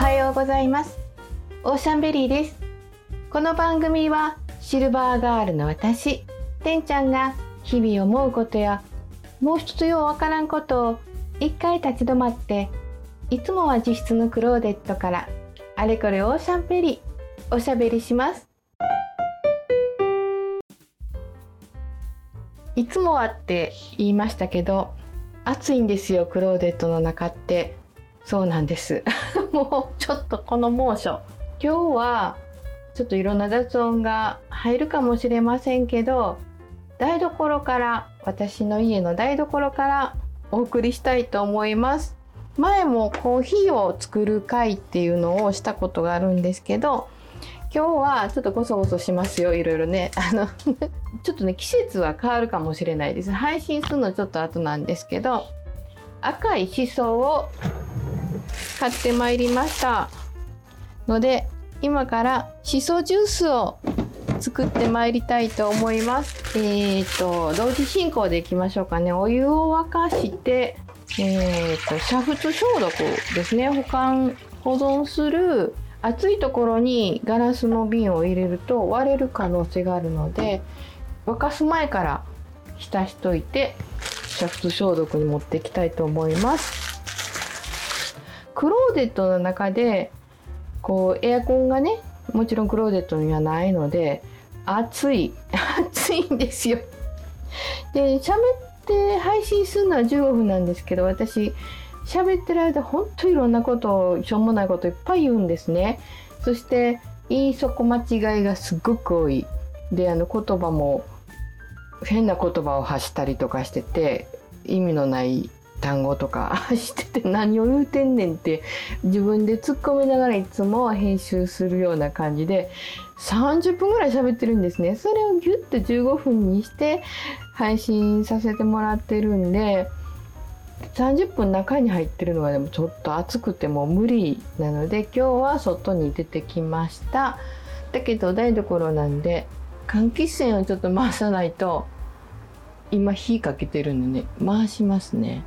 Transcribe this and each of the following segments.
はようございます。オーシャンベリーです。この番組はシルバーガールの私てんちゃんが日々思うことやもう一つようわからんことを一回立ち止まっていつもは自室のクローゼットからあれこれオーシャンベリーおしゃべりします。いつもはって言いましたけど暑いんですよクローデットの中って。そうなんです。もうちょっとこの猛暑。今日はちょっといろんな雑音が入るかもしれませんけど台所から私の家の台所からお送りしたいと思います。前もコーヒーを作る会っていうのをしたことがあるんですけど今日はちょっとゴソゴソしますよ。いろいろね。あの ちょっとね季節は変わるかもしれないです。配信するのちょっと後なんですけど赤いしそを買ってまいりました。ので今からしそジュースを作ってまいりたいと思います。えっ、ー、と同時進行でいきましょうかね。お湯を沸かしてえっ、ー、と煮沸消毒ですね。保管保存する熱いところにガラスの瓶を入れると割れる可能性があるので沸かす前から浸しといて煮沸消毒に持っていきたいと思います。クローゼットの中でこうエアコンがねもちろんクローゼットにはないので暑い 暑いんですよ。で喋って配信するのは15分なんですけど私喋ってる間ほんといろんなことをしょうもないこといっぱい言うんですね。そして言い損間違いがすっごく多い。であの言葉も変な言葉を発したりとかしてて意味のない単語とか してて何を言うてんねんって自分で突っ込みながらいつも編集するような感じで30分ぐらい喋ってるんですね。それをギュッと15分にして配信させてもらってるんで30分中に入ってるのがでもちょっと暑くてもう無理なので今日は外に出てきました。だけど台所なんで換気扇をちょっと回さないと今火かけてるんでね回しますね。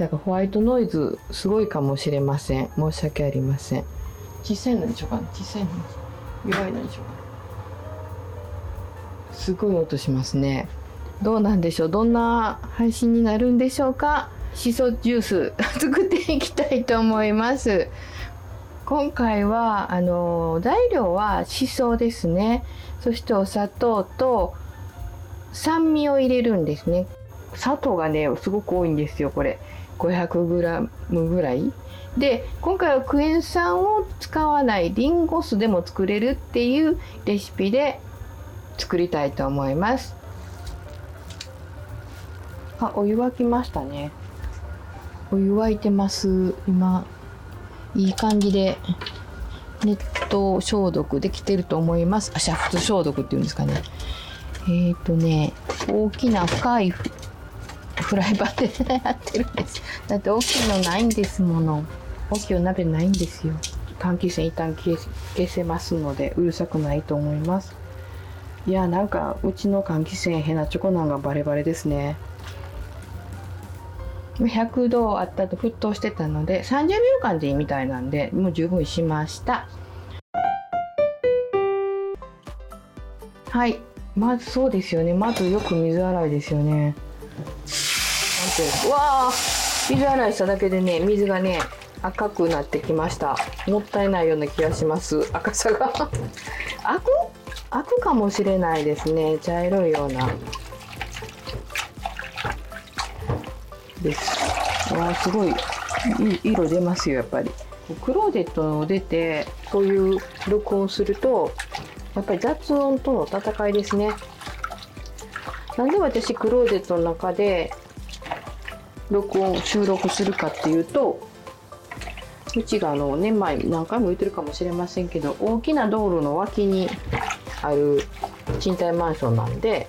だからホワイトノイズすごいかもしれません。申し訳ありません。小さいのにしようかな。小さいのに弱いのにしようかな。すごい音しますね。どうなんでしょう？どんな配信になるんでしょうか？しそジュース 作っていきたいと思います。今回はあの材料はしそですね。そしてお砂糖と酸味を入れるんですね。砂糖がねすごく多いんですよこれ 500g ぐらい。で今回はクエン酸を使わないリンゴ酢でも作れるっていうレシピで作りたいと思います。あお湯沸きましたね。お湯沸いてます。今いい感じで熱湯消毒できてると思います。あ煮沸消毒っていうんですかね。えっ、ー、とね大きな深いフライパンでやってるんです。だって大きいのないんですもの。大きいお鍋ないんですよ。換気扇一旦消消せますのでうるさくないと思います。いやなんかうちの換気扇ヘナチョコなんがバレバレですね。100度あったと沸騰してたので30秒間でいいみたいなんでもう十分しました。はい。まずそうですよね。まずよく水洗いですよね。なんてうわあ水洗いしただけでね水がね赤くなってきました。もったいないような気がします。赤さが。赤く赤かもしれないですね。茶色いような。です。わあすごい。いい色出ますよやっぱり。クローゼットを出てこういう録音するとやっぱり雑音との戦いですね。なんで私クローゼットの中で録音収録するかっていうとうちがあの年前何回も言ってるかもしれませんけど大きな道路の脇にある賃貸マンションなんで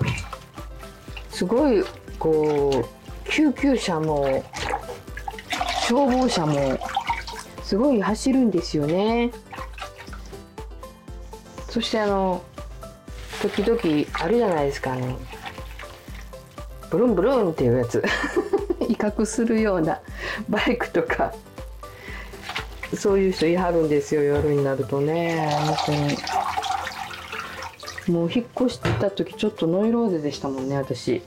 すごいこう救急車も消防車もすごい走るんですよね。そしてあの時々あるじゃないですかあのブルンブルンっていうやつ。威嚇するようなバイクとかそういう人いはるんですよ夜になるとね。本当に。もう引っ越した時ちょっとノイローゼでしたもんね私。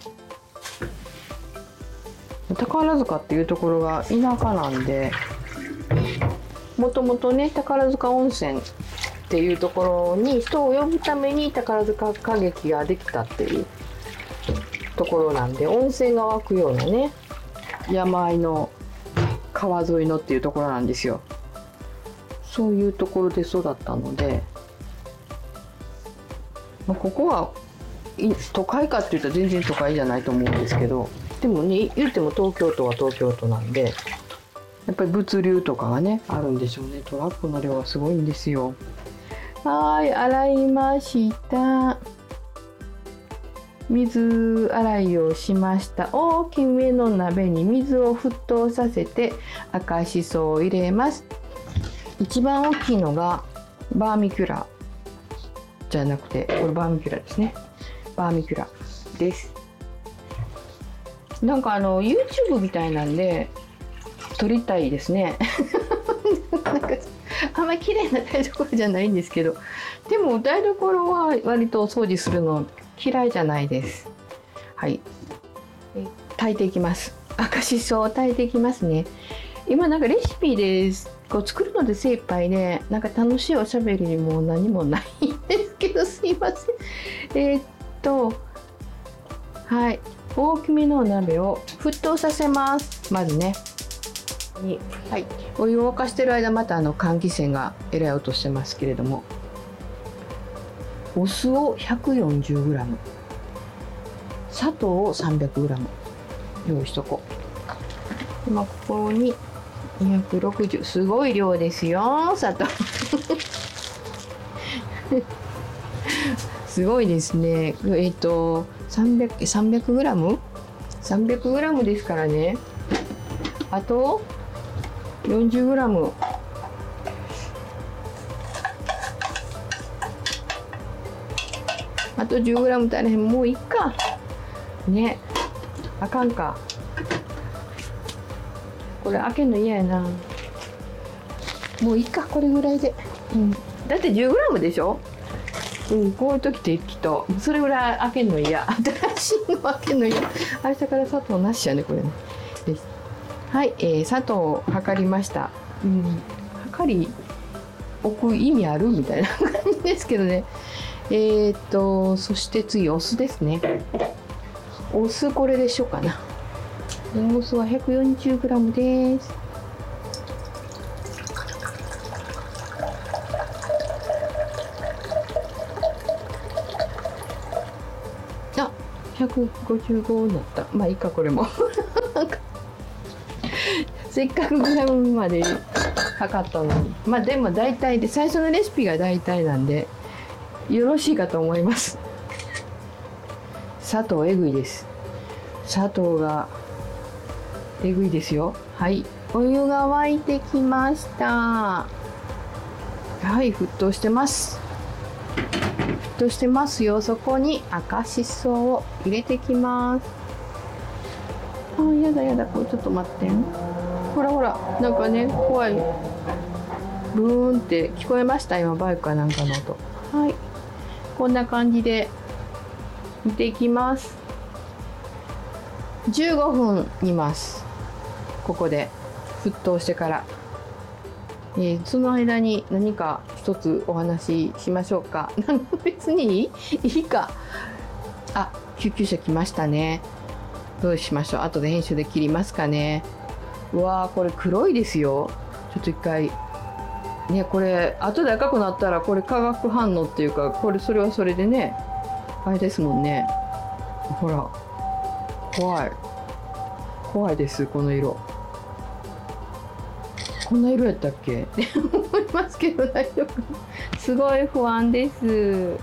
宝塚っていうところが田舎なんでもともとね宝塚温泉っていうところに人を呼ぶために宝塚歌劇ができたっていうところなんで温泉が湧くようなね山あいの川沿いのっていうところなんですよ。そういうところで育ったので、まあ、ここは都会かって言ったら全然都会じゃないと思うんですけどでもね言っても東京都は東京都なんでやっぱり物流とかがねあるんでしょうね。トラックの量がすごいんですよ。はい洗いました。水洗いをしました。大きめの鍋に水を沸騰させて赤しそを入れます。一番大きいのがバーミキュラ。じゃなくてこれバーミキュラですね。バーミキュラです。なんかあの YouTube みたいなんで撮りたいですね。なんかあんまり綺麗な台所じゃないんですけど。でも台所は割とお掃除するの嫌いじゃないです。はい。炊いていきます。赤しそを炊いていきますね。今なんかレシピです。こう作るので精一杯で、ね、なんか楽しいおしゃべりにも何もないんですけどすいません。えー、っとはい。大きめのお鍋を沸騰させます。まずね。に、はい、お湯を沸かしてる間またあの換気扇がえらい音してますけれども。お酢を 140g 砂糖を 300g 用意しとこう。今ここに260すごい量ですよ砂糖。すごいですね。えっ、と 300g300g 300g ですからね。あと 40g と 10g 足りへんもういっか。ね。あかんか。これ開けんの嫌やな。もういっかこれぐらいで、うん、だって 10g でしょ？うんこういう時ってきっとそれぐらい開けんの嫌。新しいの開けんの嫌。明日から砂糖なしやねこれね。はい、えー、砂糖を測りました。うん。測り置く意味ある？みたいな感じですけどねえー、っとそして次お酢ですね。お酢これでしょうかな。お酢は 140g です。あ155になった。まあいいかこれも。せっかくグラムまで測ったのに。まあでも大体で最初のレシピが大体なんで。よろしいかと思います。砂糖えぐいです。砂糖がえぐいですよ。はい。お湯が沸いてきました。はい沸騰してます。沸騰してますよ。そこに赤しそを入れてきます。あやだやだ。これちょっと待って。ほらほら。なんかね怖い。ブーンって聞こえました？今バイクかなんかの音。はいこんな感じで煮ていきます。15分煮ます。ここで。沸騰してから、えー、その間に何か一つお話ししましょうか。別にいいか。あ救急車来ましたね。どうしましょう？後で編集で切りますかね。うわーこれ黒いですよ。ちょっと一回ねこれ後で赤くなったらこれ化学反応っていうかこれそれはそれでねあれですもんね。ほら怖い。怖いですこの色。こんな色やったっけ？っ て思いますけど大丈夫。すごい不安です。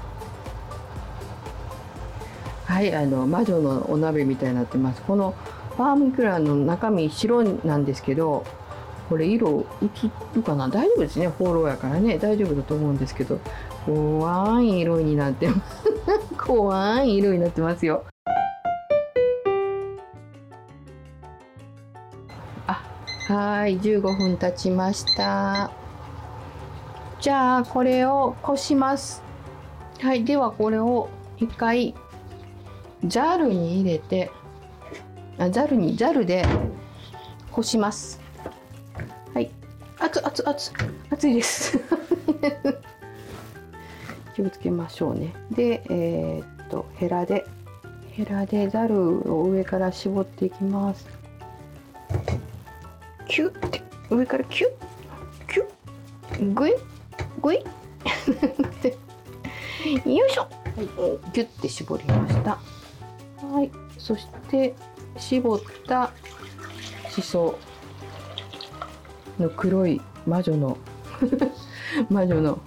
はいあの魔女のお鍋みたいになってます。このバーミキュラの中身白なんですけどこれ色映るかな？大丈夫ですね。フォローやからね。大丈夫だと思うんですけど。怖い色になってます。怖い色になってますよ。あはい。15分経ちました。じゃあこれをこします。はい。ではこれを一回ザルに入れてあザルにザルでこします。熱熱熱熱いです。気をつけましょうね。でえー、っとヘラでヘラでザルを上から絞っていきます。キュッて上からキュッキュッグイグイ。よいしょ、はい、ギュッて絞りました。はい。そして絞ったしその黒い魔女の 魔女の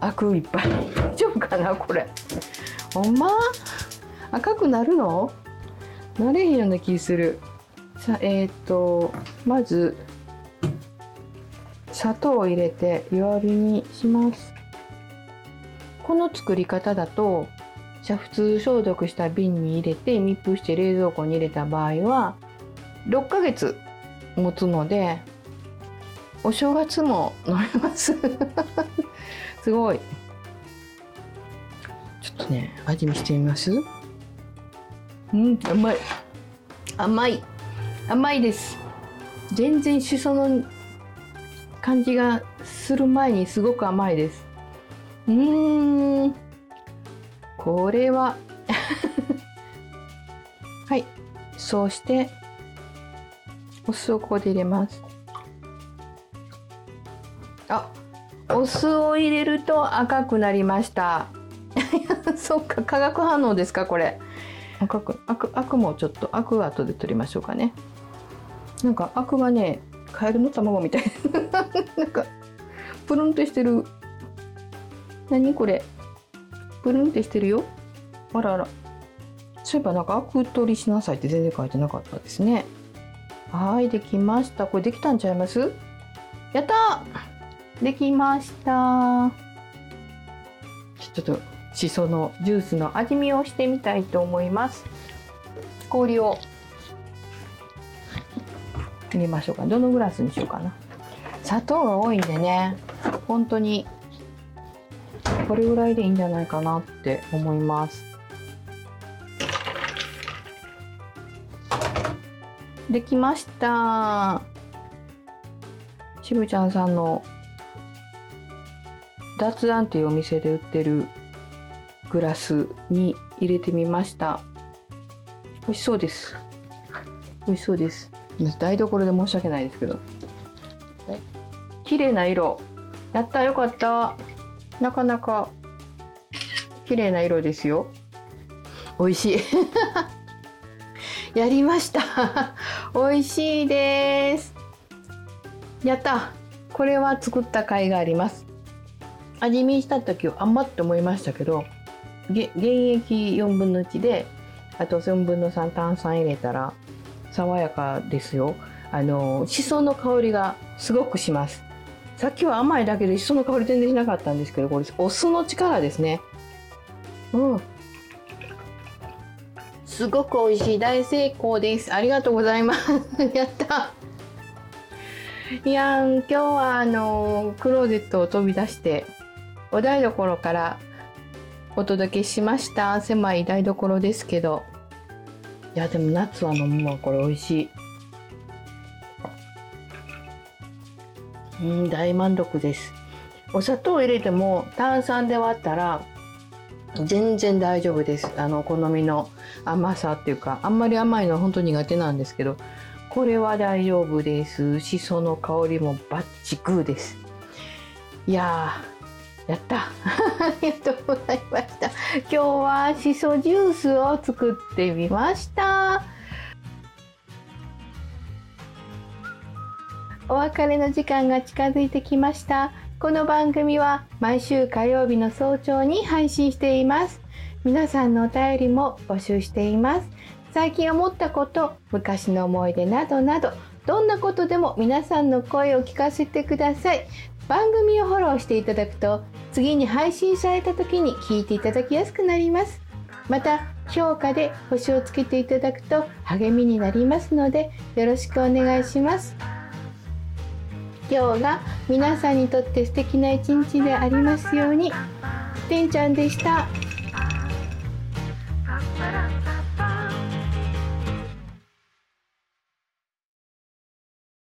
アクいっぱい大丈夫かなこれ。ほんま？赤くなるの？なれへんような気する。さえっ、ー、とまず砂糖を入れて弱火にします。この作り方だと煮沸消毒した瓶に入れて密封して冷蔵庫に入れた場合は6ヶ月持つのでお正月も飲めます。すごい。ちょっとね味見してみます？うん甘い。甘い。甘いです。全然しその感じがする前にすごく甘いです。うん。これは。はい。そうしてお酢をここで入れます。お酢を入れると赤くなりました。そっか化学反応ですかこれ。赤くアクアクもちょっとアクは後で取りましょうかね。なんかアクがねカエルの卵みたい。なんかプルンとしてる。何これ？プルンってしてるよ。あらあら。そういえばなんかアク取りしなさいって全然書いてなかったですね。はいできました。これできたんちゃいます？やったできました。ちょっとしそのジュースの味見をしてみたいと思います。氷を。入れましょうか。どのグラスにしようかな。砂糖が多いんでね。本当に。これぐらいでいいんじゃないかなって思います。できました。しぶちゃんさんの脱談っていうお店で売ってるグラスに入れてみました。美味しそうです。美味しそうです。台所で申し訳ないですけど。綺麗な色。やったよかった。なかなか綺麗な色ですよ。美味しい。やりました。美味しいです。やった。これは作った甲斐があります。味見した時は甘って思いましたけど原液4分の1であと4分の3炭酸入れたら爽やかですよ。あのしその香りがすごくします。さっきは甘いだけでしその香り全然しなかったんですけどこれお酢の力ですね。うん。すごく美味しい大成功です。ありがとうございます。やった。いや今日はあのクローゼットを飛び出してお台所からお届けしました。狭い台所ですけど。いやでも夏は飲むわこれ美味しい。うん大満足です。お砂糖入れても炭酸で割ったら全然大丈夫です。あの好みの甘さっていうかあんまり甘いのは本当苦手なんですけどこれは大丈夫です。しその香りもバッチグーです。いやーやった。ありがとうございました。今日はしそジュースを作ってみました。お別れの時間が近づいてきました。この番組は毎週火曜日の早朝に配信しています。皆さんのお便りも募集しています。最近思ったこと昔の思い出などなどどんなことでも皆さんの声を聞かせてください。番組をフォローしていただくと次に配信された時に聞いていただきやすくなります。また評価で星をつけていただくと励みになりますのでよろしくお願いします。今日が皆さんにとって素敵な一日でありますように。てんちゃんでした。